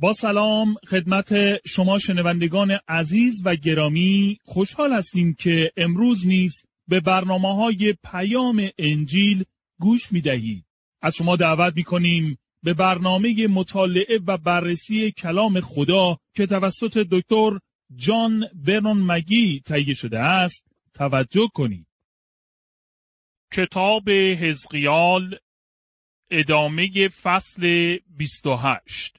با سلام خدمت شما شنوندگان عزیز و گرامی خوشحال هستیم که امروز نیز به برنامه های پیام انجیل گوش می دهید. از شما دعوت می کنیم به برنامه مطالعه و بررسی کلام خدا که توسط دکتر جان ورنون مگی تهیه شده است توجه کنید. کتاب حزقیال ادامه فصل 28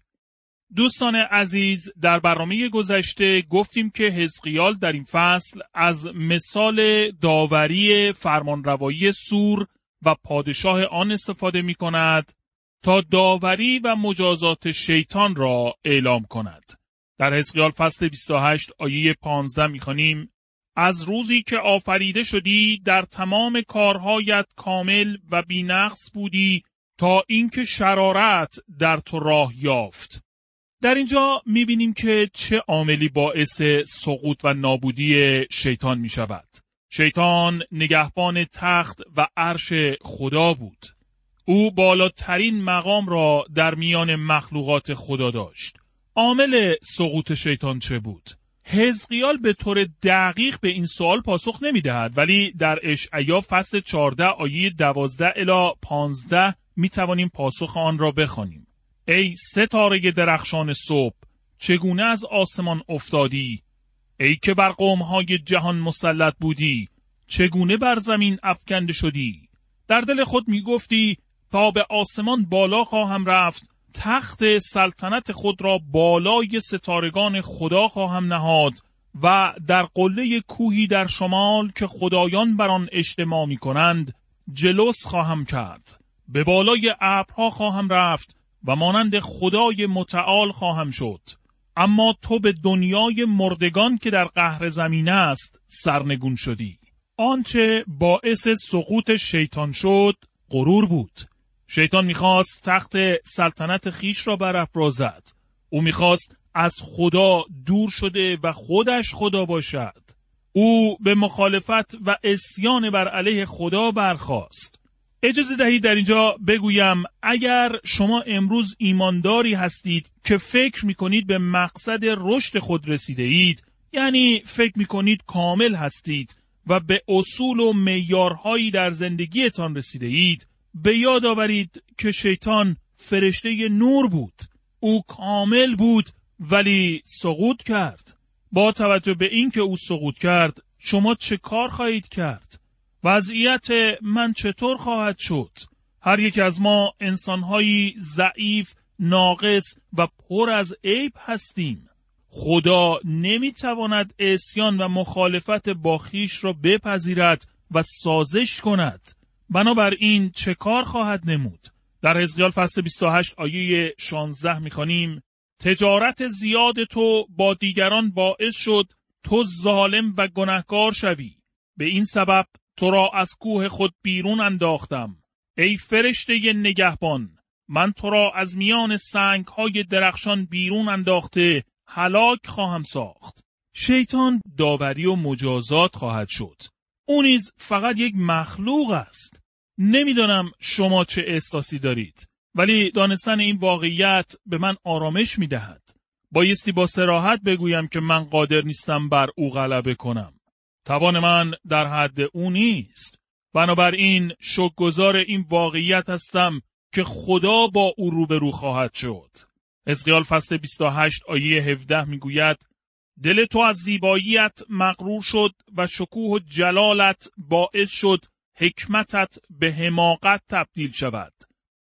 دوستان عزیز در برنامه گذشته گفتیم که حزقیال در این فصل از مثال داوری فرمانروایی سور و پادشاه آن استفاده می کند تا داوری و مجازات شیطان را اعلام کند. در حزقیال فصل 28 آیه 15 می‌خوانیم از روزی که آفریده شدی در تمام کارهایت کامل و بینقص بودی تا اینکه شرارت در تو راه یافت. در اینجا می‌بینیم که چه عاملی باعث سقوط و نابودی شیطان می شود. شیطان نگهبان تخت و عرش خدا بود. او بالاترین مقام را در میان مخلوقات خدا داشت. عامل سقوط شیطان چه بود؟ حزقیال به طور دقیق به این سوال پاسخ نمی دهد ولی در اشعیا فصل 14 آیه 12 الی 15 می توانیم پاسخ آن را بخوانیم. ای ستاره درخشان صبح چگونه از آسمان افتادی؟ ای که بر قومهای جهان مسلط بودی چگونه بر زمین افکنده شدی؟ در دل خود می گفتی تا به آسمان بالا خواهم رفت تخت سلطنت خود را بالای ستارگان خدا خواهم نهاد و در قله کوهی در شمال که خدایان بر آن اجتماع می کنند جلوس خواهم کرد. به بالای ابرها خواهم رفت و مانند خدای متعال خواهم شد. اما تو به دنیای مردگان که در قهر زمین است سرنگون شدی. آنچه باعث سقوط شیطان شد غرور بود. شیطان می‌خواست تخت سلطنت خیش را برافرازد. او می‌خواست از خدا دور شده و خودش خدا باشد. او به مخالفت و اسیان بر علیه خدا برخواست اجازه دهید در اینجا بگویم اگر شما امروز ایمانداری هستید که فکر می کنید به مقصد رشد خود رسیده اید یعنی فکر می کنید کامل هستید و به اصول و میارهایی در زندگیتان رسیده اید به یاد آورید که شیطان فرشته نور بود او کامل بود ولی سقوط کرد. با توجه به اینکه او سقوط کرد شما چه کار خواهید کرد؟ وضعیت من چطور خواهد شد؟ هر یک از ما انسانهایی ضعیف، ناقص و پر از عیب هستیم. خدا نمی‌تواند اسیان و مخالفت با خیش را بپذیرد و سازش کند. بنابراین چه کار خواهد نمود؟ در حزقیال فصل 28 آیه 16 می‌خوانیم تجارت زیاد تو با دیگران باعث شد تو ظالم و گناهکار شوی. به این سبب تو را از کوه خود بیرون انداختم ای فرشته نگهبان من تو را از میان سنگ های درخشان بیرون انداخته هلاک خواهم ساخت شیطان داوری و مجازات خواهد شد او نیز فقط یک مخلوق است نمی‌دانم شما چه احساسی دارید ولی دانستن این واقعیت به من آرامش می دهد. بایستی با سراحت بگویم که من قادر نیستم بر او غلبه کنم. توان من در حد او نیست. بنابراین شکگذار این واقعیت هستم که خدا با او روبرو خواهد شد. اسقیال فصل 28 آیه 17 می‌گوید دل تو از زیباییت مغرور شد و شکوه و جلالت باعث شد حکمتت به حماقت تبدیل شود.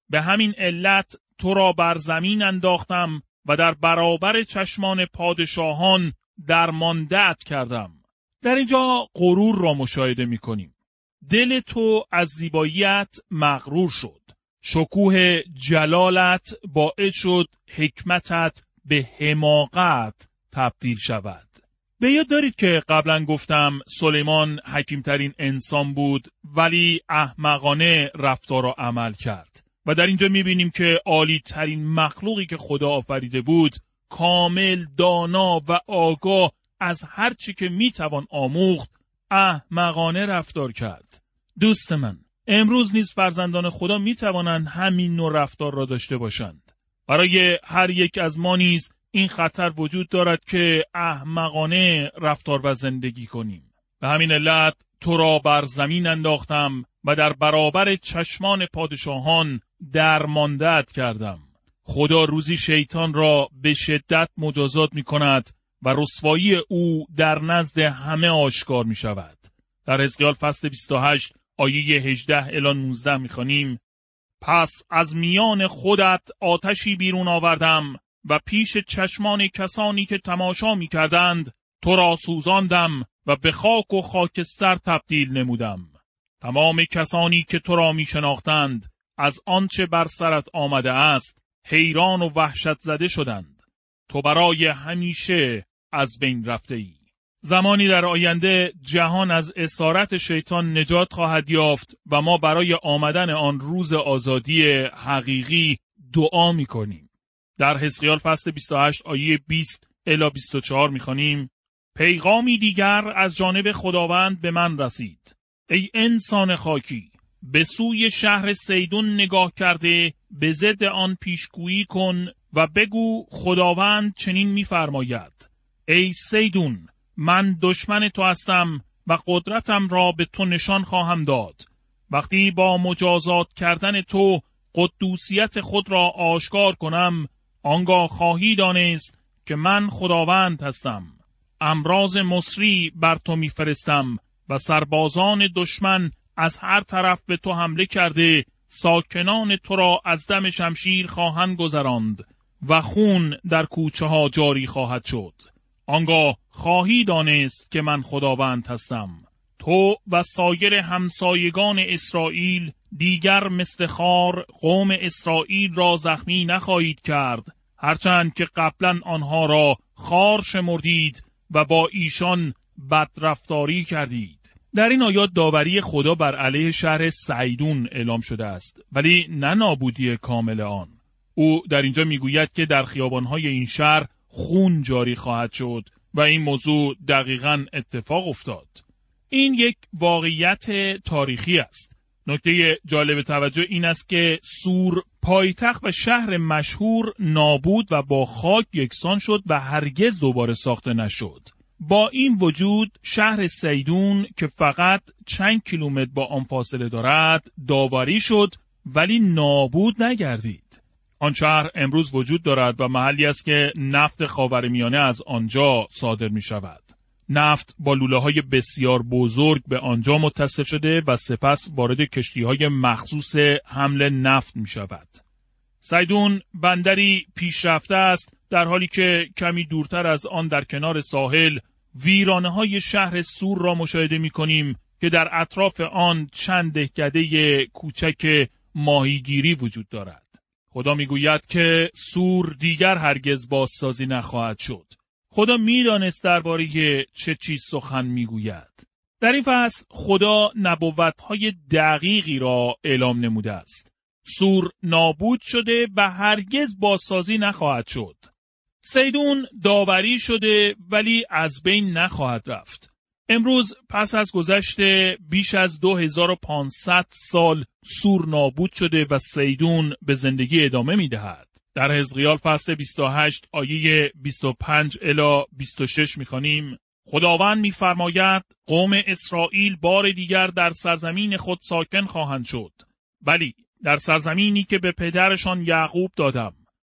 به همین علت تو را بر زمین انداختم و در برابر چشمان پادشاهان درماندت کردم. در اینجا غرور را مشاهده می کنیم. دل تو از زیباییت مغرور شد. شکوه جلالت باعث شد حکمتت به حماقت تبدیل شود. به یاد دارید که قبلا گفتم سلیمان حکیمترین انسان بود ولی احمقانه رفتار و عمل کرد. و در اینجا می‌بینیم که عالی ترین مخلوقی که خدا آفریده بود کامل دانا و آگاه از هر چی که می‌توان آموخت احمقانه رفتار کرد دوست من امروز نیز فرزندان خدا می توانند همین نوع رفتار را داشته باشند برای هر یک از ما نیز این خطر وجود دارد که احمقانه رفتار و زندگی کنیم. به همین علت تو را بر زمین انداختم و در برابر چشمان پادشاهان درماندت کردم. خدا روزی شیطان را به شدت مجازات می کند و رسوایی او در نزد همه آشکار می شود. در حزقیال فصل 28 آیه 18 الان 19 می خانیم پس از میان خودت آتشی بیرون آوردم و پیش چشمان کسانی که تماشا می کردند تو را سوزاندم و به خاک و خاکستر تبدیل نمودم. تمام کسانی که تو را می شناختند از آنچه بر سرت آمده است حیران و وحشت زده شدند. تو برای همیشه از بین رفته ای. زمانی در آینده جهان از اسارت شیطان نجات خواهد یافت و ما برای آمدن آن روز آزادی حقیقی دعا می کنیم. در حسقیال فصل 28 آیه 20 الی 24 می خانیم پیغامی دیگر از جانب خداوند به من رسید. ای انسان خاکی به سوی شهر سیدون نگاه کرده به ضد آن پیشگویی کن و بگو خداوند چنین میفرماید ای سیدون من دشمن تو هستم و قدرتم را به تو نشان خواهم داد. وقتی با مجازات کردن تو قدوسیت خود را آشکار کنم آنگاه خواهی دانست که من خداوند هستم. امراض مصری بر تو میفرستم و سربازان دشمن از هر طرف به تو حمله کرده ساکنان تو را از دم شمشیر خواهند گذراند و خون در کوچه ها جاری خواهد شد. آنگاه خواهی دانست که من خداوند هستم. تو و سایر همسایگان اسرائیل دیگر مثل خار قوم اسرائیل را زخمی نخواهید کرد. هرچند که قبلا آنها را خار شمردید و با ایشان بدرفتاری کردید. در این آیات داوری خدا بر علیه شهر سعیدون اعلام شده است ولی نه نابودی کامل آن. او در اینجا می‌گوید که در خیابانهای این شهر خون جاری خواهد شد و این موضوع دقیقا اتفاق افتاد. این یک واقعیت تاریخی است. نکته جالب توجه این است که سور پایتخت و شهر مشهور نابود و با خاک یکسان شد و هرگز دوباره ساخته نشد. با این وجود شهر سیدون که فقط چند کیلومتر با آن فاصله دارد داوری شد ولی نابود نگردید. آن شهر امروز وجود دارد و محلی است که نفت خاورمیانه از آنجا صادر می شود. نفت با لوله های بسیار بزرگ به آنجا متصل شده و سپس وارد کشتی های مخصوص حمل نفت می شود. سیدون بندری پیشرفته است در حالی که کمی دورتر از آن در کنار ساحل ویرانه های شهر سور را مشاهده می کنیم که در اطراف آن چند دهکده کوچک ماهیگیری وجود دارد. خدا می‌گوید که سور دیگر هرگز بازسازی نخواهد شد. خدا می‌دانست درباره چه چیز سخن می‌گوید. در این فصل خدا نبوتهای دقیقی را اعلام نموده است. سور نابود شده و هرگز بازسازی نخواهد شد. سیدون داوری شده ولی از بین نخواهد رفت. امروز پس از گذشت بیش از 2500 سال سور نابود شده و سیدون به زندگی ادامه می دهد. در حزقیال فصل 28 آیه 25 الی 26 می‌خوانیم خداوند میفرماید قوم اسرائیل بار دیگر در سرزمین خود ساکن خواهند شد ولی در سرزمینی که به پدرشان یعقوب دادم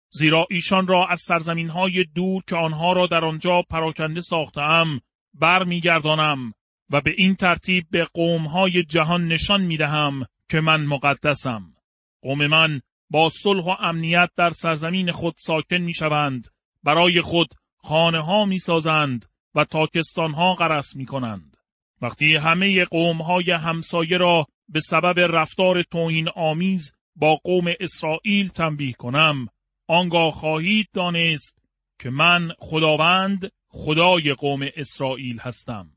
زیرا ایشان را از سرزمین های دور که آنها را در آنجا پراکنده ساختم بر میگردانم و به این ترتیب به قوم های جهان نشان می دهم که من مقدسم. قوم من با صلح و امنیت در سرزمین خود ساکن می شوند. برای خود خانه ها می سازند و تاکستان ها غرس می کنند. وقتی همه قوم های همسایه را به سبب رفتار توهین آمیز با قوم اسرائیل تنبیه کنم آنگاه خواهید دانست که من خداوند خدای قوم اسرائیل هستم.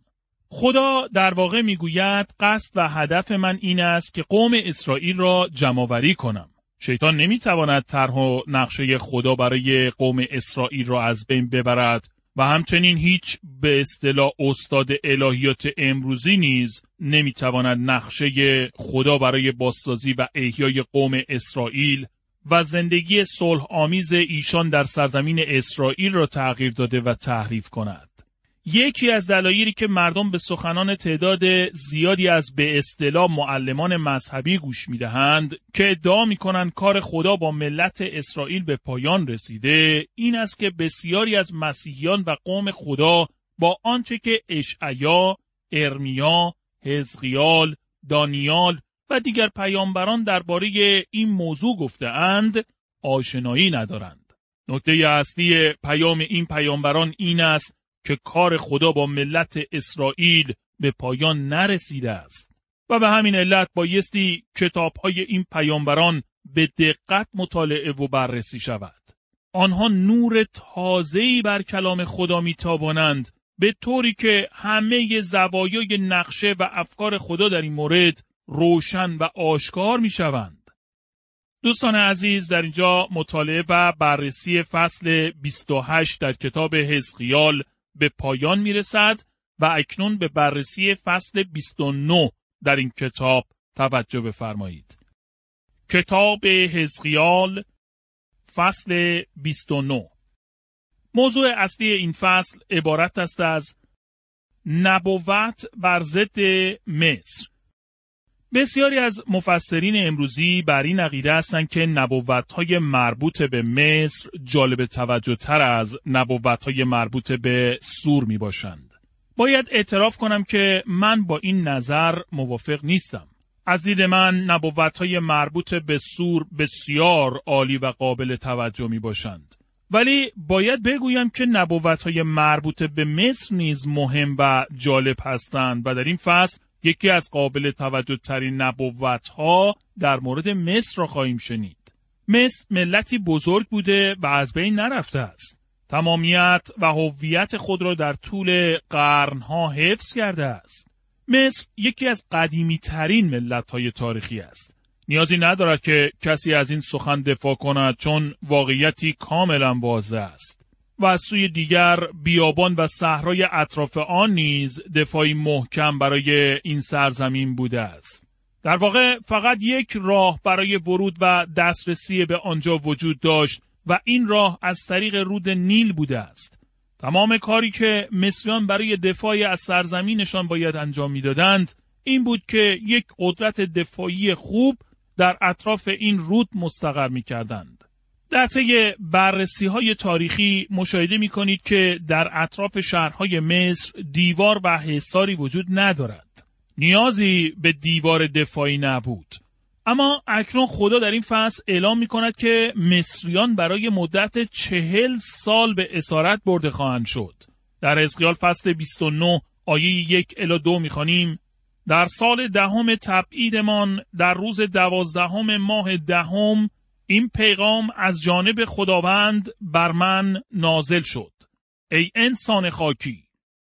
خدا در واقع می‌گوید قصد و هدف من این است که قوم اسرائیل را جمعوری کنم. شیطان نمی‌تواند طرح و نقشه خدا برای قوم اسرائیل را از بین ببرد و همچنین هیچ به اصطلاح استاد الهیات امروزی نیز نمی‌تواند نقشه خدا برای بازسازی و احیای قوم اسرائیل و زندگی صلح آمیز ایشان در سرزمین اسرائیل را تغییر داده و تحریف کند. یکی از دلایلی که مردم به سخنان تعداد زیادی از به اصطلاح معلمان مذهبی گوش می‌دهند که ادعا می‌کنند کار خدا با ملت اسرائیل به پایان رسیده این است که بسیاری از مسیحیان و قوم خدا با آنچه که اشعیا، ارمیا، حزقیال، دانیال و دیگر پیامبران درباره این موضوع گفتهاند آشنایی ندارند. نکته اصلی پیام این پیامبران این است که کار خدا با ملت اسرائیل به پایان نرسیده است و به همین علت بایستی کتاب های این پیامبران به دقت مطالعه و بررسی شود. آنها نور تازه‌ای بر کلام خدا میتابانند به طوری که همه زوایای نقشه و افکار خدا در این مورد روشن و آشکار می شوند. دوستان عزیز در اینجا مطالعه و بررسی فصل 28 در کتاب حزقیال به پایان می رسد و اکنون به بررسی فصل 29 در این کتاب توجه بفرمایید. کتاب حزقیال فصل 29 موضوع اصلی این فصل عبارت است از نبوت بر ضد مصر بسیاری از مفسرین امروزی بر این عقیده هستند که های مربوط به مصر جالب توجه تر از های مربوط به سور می باشند. باید اعتراف کنم که من با این نظر موافق نیستم. از دید من های مربوط به سور بسیار عالی و قابل توجه می باشند. ولی باید بگویم که های مربوط به مصر نیز مهم و جالب هستند و در این فصل یکی از قابل توجه ترین نبوت ها در مورد مصر را خواهیم شنید. مصر ملتی بزرگ بوده و از بین نرفته است. تمامیت و هویت خود را در طول قرنها حفظ کرده است. مصر یکی از قدیمی ترین ملت های تاریخی است. نیازی ندارد که کسی از این سخن دفاع کند چون واقعیتی کاملا واضح است. و از سوی دیگر بیابان و صحرای اطراف آن نیز دفاعی محکم برای این سرزمین بوده است. در واقع فقط یک راه برای ورود و دسترسی به آنجا وجود داشت و این راه از طریق رود نیل بوده است. تمام کاری که مصریان برای دفاع از سرزمینشان باید انجام می‌دادند این بود که یک قدرت دفاعی خوب در اطراف این رود مستقر می کردند. در طی بررسی های تاریخی مشاهده می کنید که در اطراف شهرهای مصر دیوار و حصاری وجود ندارد. نیازی به دیوار دفاعی نبود. اما اکنون خدا در این فصل اعلام می کند که مصریان برای مدت چهل سال به اسارت برده خواهند شد. در اسقیال فصل 29 آیه یک الا دو می‌خوانیم در سال دهم تبعیدمان در روز دوازدهم ماه دهم این پیغام از جانب خداوند بر من نازل شد. ای انسان خاکی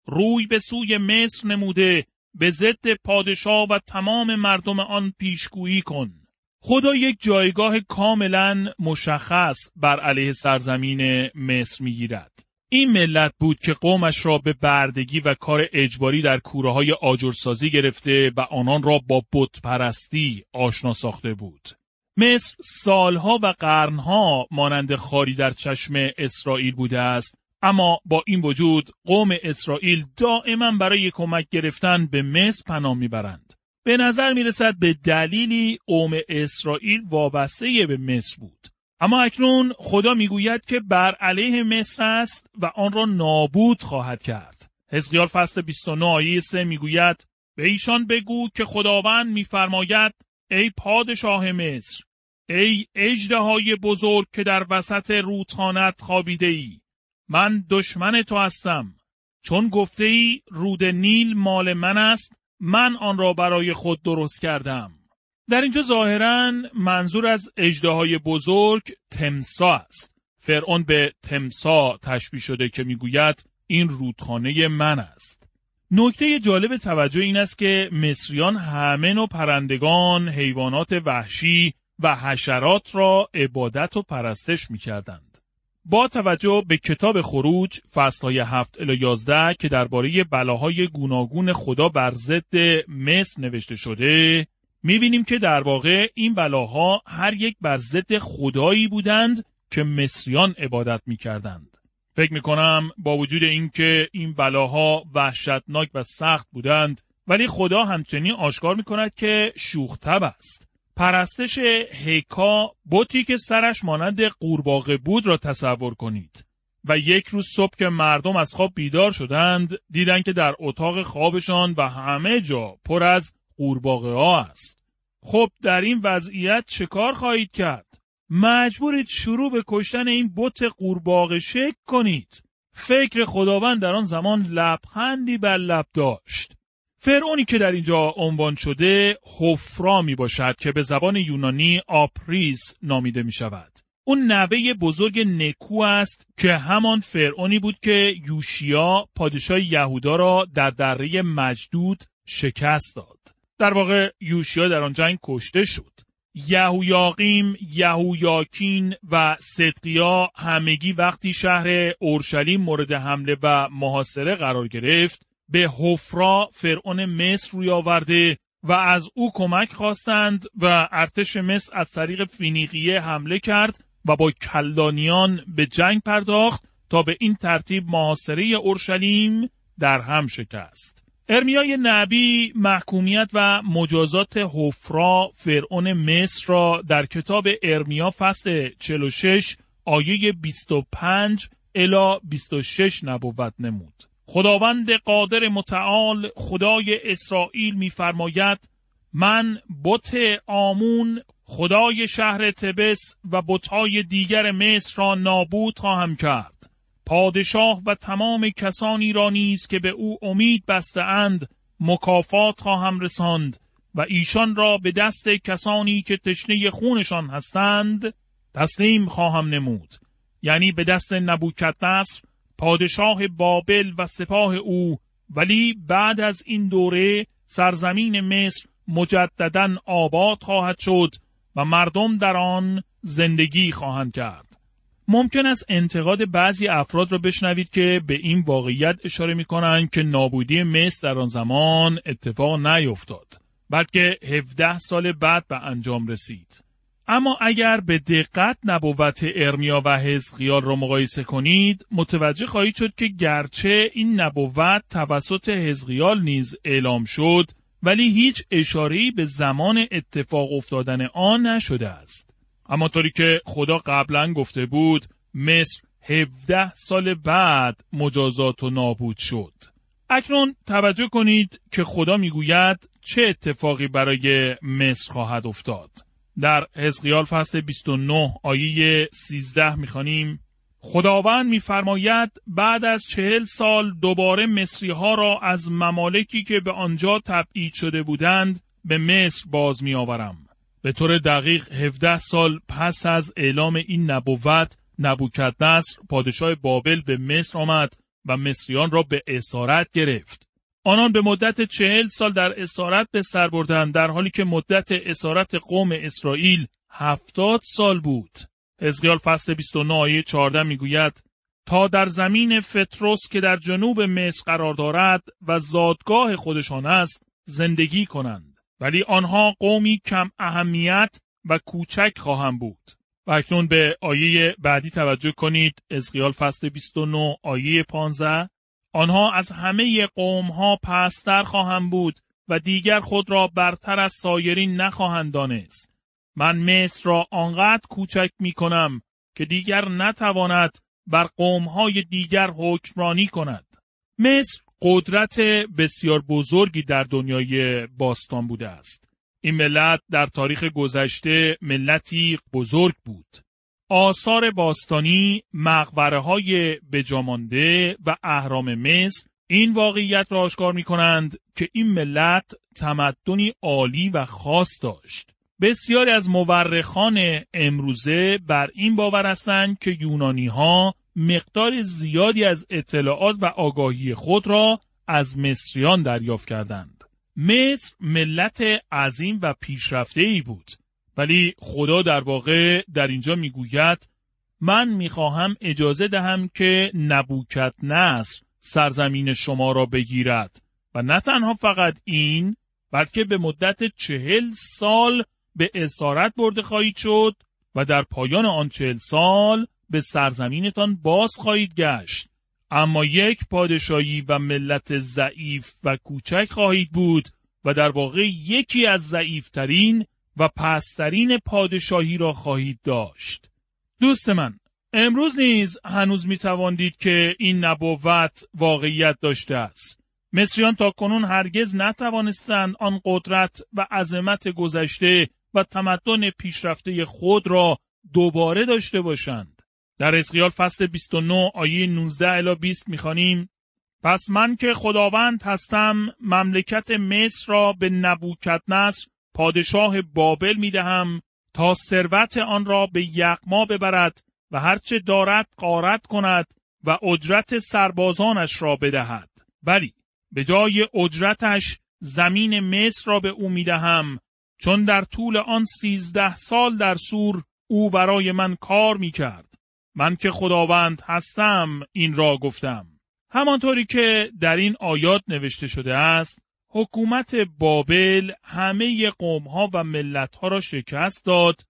روی به سوی مصر نموده به ضد پادشاه و تمام مردم آن پیشگویی کن. خدا یک جایگاه کاملا مشخص بر علیه سرزمین مصر می‌گیرد. این ملت بود که قومش را به بردگی و کار اجباری در کوره های آجرسازی گرفته و آنان را با بت پرستی آشنا ساخته بود. مصر سالها و قرنها مانند خاری در چشم اسرائیل بوده است اما با این وجود قوم اسرائیل دائما برای کمک گرفتن به مصر پناه می‌برند. به نظر می رسد به دلیلی قوم اسرائیل وابسته به مصر بود. اما اکنون خدا می‌گوید که بر علیه مصر است و آن را نابود خواهد کرد. حزقیال فصل 29 آیه 3 می‌گوید به ایشان بگو که خداوند میفرماید ای پادشاه مصر ای های بزرگ که در وسط رودخانت خوابیده ای من دشمن تو هستم. چون گفته ای رود نیل مال من است من آن را برای خود درست کردم. در اینجا ظاهرا منظور از های بزرگ تمسا است. فرعون به تمسا تشبیه شده که می‌گوید این رودخانه من است. نکته جالب توجه این است که مصریان همه نوع پرندگان، حیوانات وحشی و حشرات را عبادت و پرستش می کردند. با توجه به کتاب خروج فصلهای هفت الی یازده که درباره بلاهای گوناگون خدا بر ضد مصر نوشته شده می‌بینیم که در واقع این بلاها هر یک بر ضد خدایی بودند که مصریان عبادت می‌کردند. فکر می‌کنم با وجود اینکه این بلاها وحشتناک و سخت بودند ولی خدا همچنین آشکار می‌کند که شوختب است. پرستش هیکا بوتی که سرش مانند قورباغه بود را تصور کنید. و یک روز صبح که مردم از خواب بیدار شدند دیدند که در اتاق خوابشان و همه جا پر از قورباغه ها است. خب در این وضعیت چه کار خواهید کرد؟ مجبورید شروع به کشتن این بت قورباغه شک کنید. فکر خداوند در آن زمان لبخندی بر لب داشت. فرعونی که در اینجا عنوان شده حفرا می باشد که به زبان یونانی آپریس نامیده می شود. اون نوه بزرگ نکو است که همان فرعونی بود که یوشیا پادشاه یهودا را در دره مجدود شکست داد. در واقع یوشیا در آن جنگ کشته شد. یهویاقیم، یهویاکین و صدقیا همگی وقتی شهر اورشلیم مورد حمله و محاصره قرار گرفت به حفرا فرعون مصر روی آورده و از او کمک خواستند و ارتش مصر از طریق فینیقیه حمله کرد و با کلدانیان به جنگ پرداخت تا به این ترتیب محاصره اورشلیم در هم شکست. ارمیای نبی محکومیت و مجازات حفرا فرعون مصر را در کتاب ارمیا فصل 46 آیه 25 الا 26 نبوت نمود. خداوند قادر متعال خدای اسرائیل میفرماید من بت آمون خدای شهر تبس و بتهای دیگر مصر را نابود خواهم کرد پادشاه و تمام کسانی را نیز که به او امید اند مکافات خواهم رساند و ایشان را به دست کسانی که تشنه خونشان هستند تسلیم خواهم نمود یعنی به دست نبوکدنصر پادشاه بابل و سپاه او ولی بعد از این دوره سرزمین مصر مجددا آباد خواهد شد و مردم در آن زندگی خواهند کرد. ممکن است انتقاد بعضی افراد را بشنوید که به این واقعیت اشاره می کنند که نابودی مصر در آن زمان اتفاق نیفتاد بلکه 17 سال بعد به انجام رسید. اما اگر به دقت نبوت ارمیا و حزقیال را مقایسه کنید متوجه خواهید شد که گرچه این نبوت توسط حزقیال نیز اعلام شد ولی هیچ اشاره‌ای به زمان اتفاق افتادن آن نشده است. اما طوری که خدا قبلا گفته بود مصر 17 سال بعد مجازات و نابود شد. اکنون توجه کنید که خدا می‌گوید چه اتفاقی برای مصر خواهد افتاد. در حزقیال فصل 29 آیه 13 می‌خوانیم خداوند میفرماید بعد از چهل سال دوباره مصری ها را از ممالکی که به آنجا تبعید شده بودند به مصر باز میآورم. به طور دقیق 17 سال پس از اعلام این نبوت نبوکدنصر پادشاه بابل به مصر آمد و مصریان را به اسارت گرفت. آنان به مدت چهل سال در اسارت به سر بردند در حالی که مدت اسارت قوم اسرائیل هفتاد سال بود. حزقیال فصل 29 آیه 14 می‌گوید تا در زمین فتروس که در جنوب مصر قرار دارد و زادگاه خودشان است زندگی کنند ولی آنها قومی کم اهمیت و کوچک خواهم بود. و اکنون به آیه بعدی توجه کنید حزقیال فصل 29 آیه 15 آنها از همه قوم ها پستر خواهم بود و دیگر خود را برتر از سایرین نخواهند دانست. من مصر را آنقدر کوچک می کنم که دیگر نتواند بر قومهای دیگر حکمرانی کند. مصر قدرت بسیار بزرگی در دنیای باستان بوده است. این ملت در تاریخ گذشته ملتی بزرگ بود. آثار باستانی، مقبره های بجامانده و اهرام مصر این واقعیت را آشکار می کنند که این ملت تمدنی عالی و خاص داشت. بسیاری از مورخان امروزه بر این باور هستند که یونانی ها مقدار زیادی از اطلاعات و آگاهی خود را از مصریان دریافت کردند. مصر ملت عظیم و پیشرفته ای بود ولی خدا در واقع در اینجا می‌گوید من می‌خواهم اجازه دهم که نبوکت نصر سرزمین شما را بگیرد و نه تنها فقط این بلکه به مدت چهل سال به اسارت برده خواهید شد و در پایان آن چهل سال به سرزمینتان باز خواهید گشت اما یک پادشاهی و ملت ضعیف و کوچک خواهید بود و در واقع یکی از ضعیفترین و پسترین پادشاهی را خواهید داشت. دوست من، امروز نیز هنوز می تواندید که این نبوت واقعیت داشته است. مصریان تا کنون هرگز نتوانستند آن قدرت و عظمت گذشته و تمدن پیشرفته خود را دوباره داشته باشند. در اسقیال فصل 29 آیه 19 الی 20 می‌خوانیم پس من که خداوند هستم مملکت مصر را به نبوکدنصر پادشاه بابل می‌دهم تا ثروت آن را به یغما ببرد و هرچه دارد قارت کند و اجرت سربازانش را بدهد بلی به جای اجرتش زمین مصر را به او می‌دهم چون در طول آن سیزده سال در سور او برای من کار می کرد. من که خداوند هستم این را گفتم. همانطوری که در این آیات نوشته شده است حکومت بابل همه قومها و ملتها را شکست داد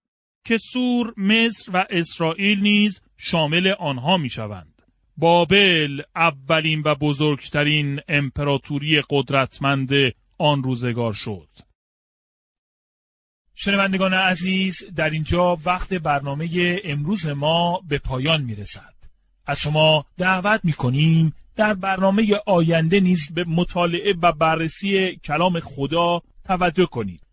که سور، مصر و اسرائیل نیز شامل آنها می شوند. بابل اولین و بزرگترین امپراتوری قدرتمند آن روزگار شد. شنوندگان عزیز در اینجا وقت برنامه امروز ما به پایان می رسد. از شما دعوت می کنیم در برنامه آینده نیز به مطالعه و بررسی کلام خدا توجه کنید.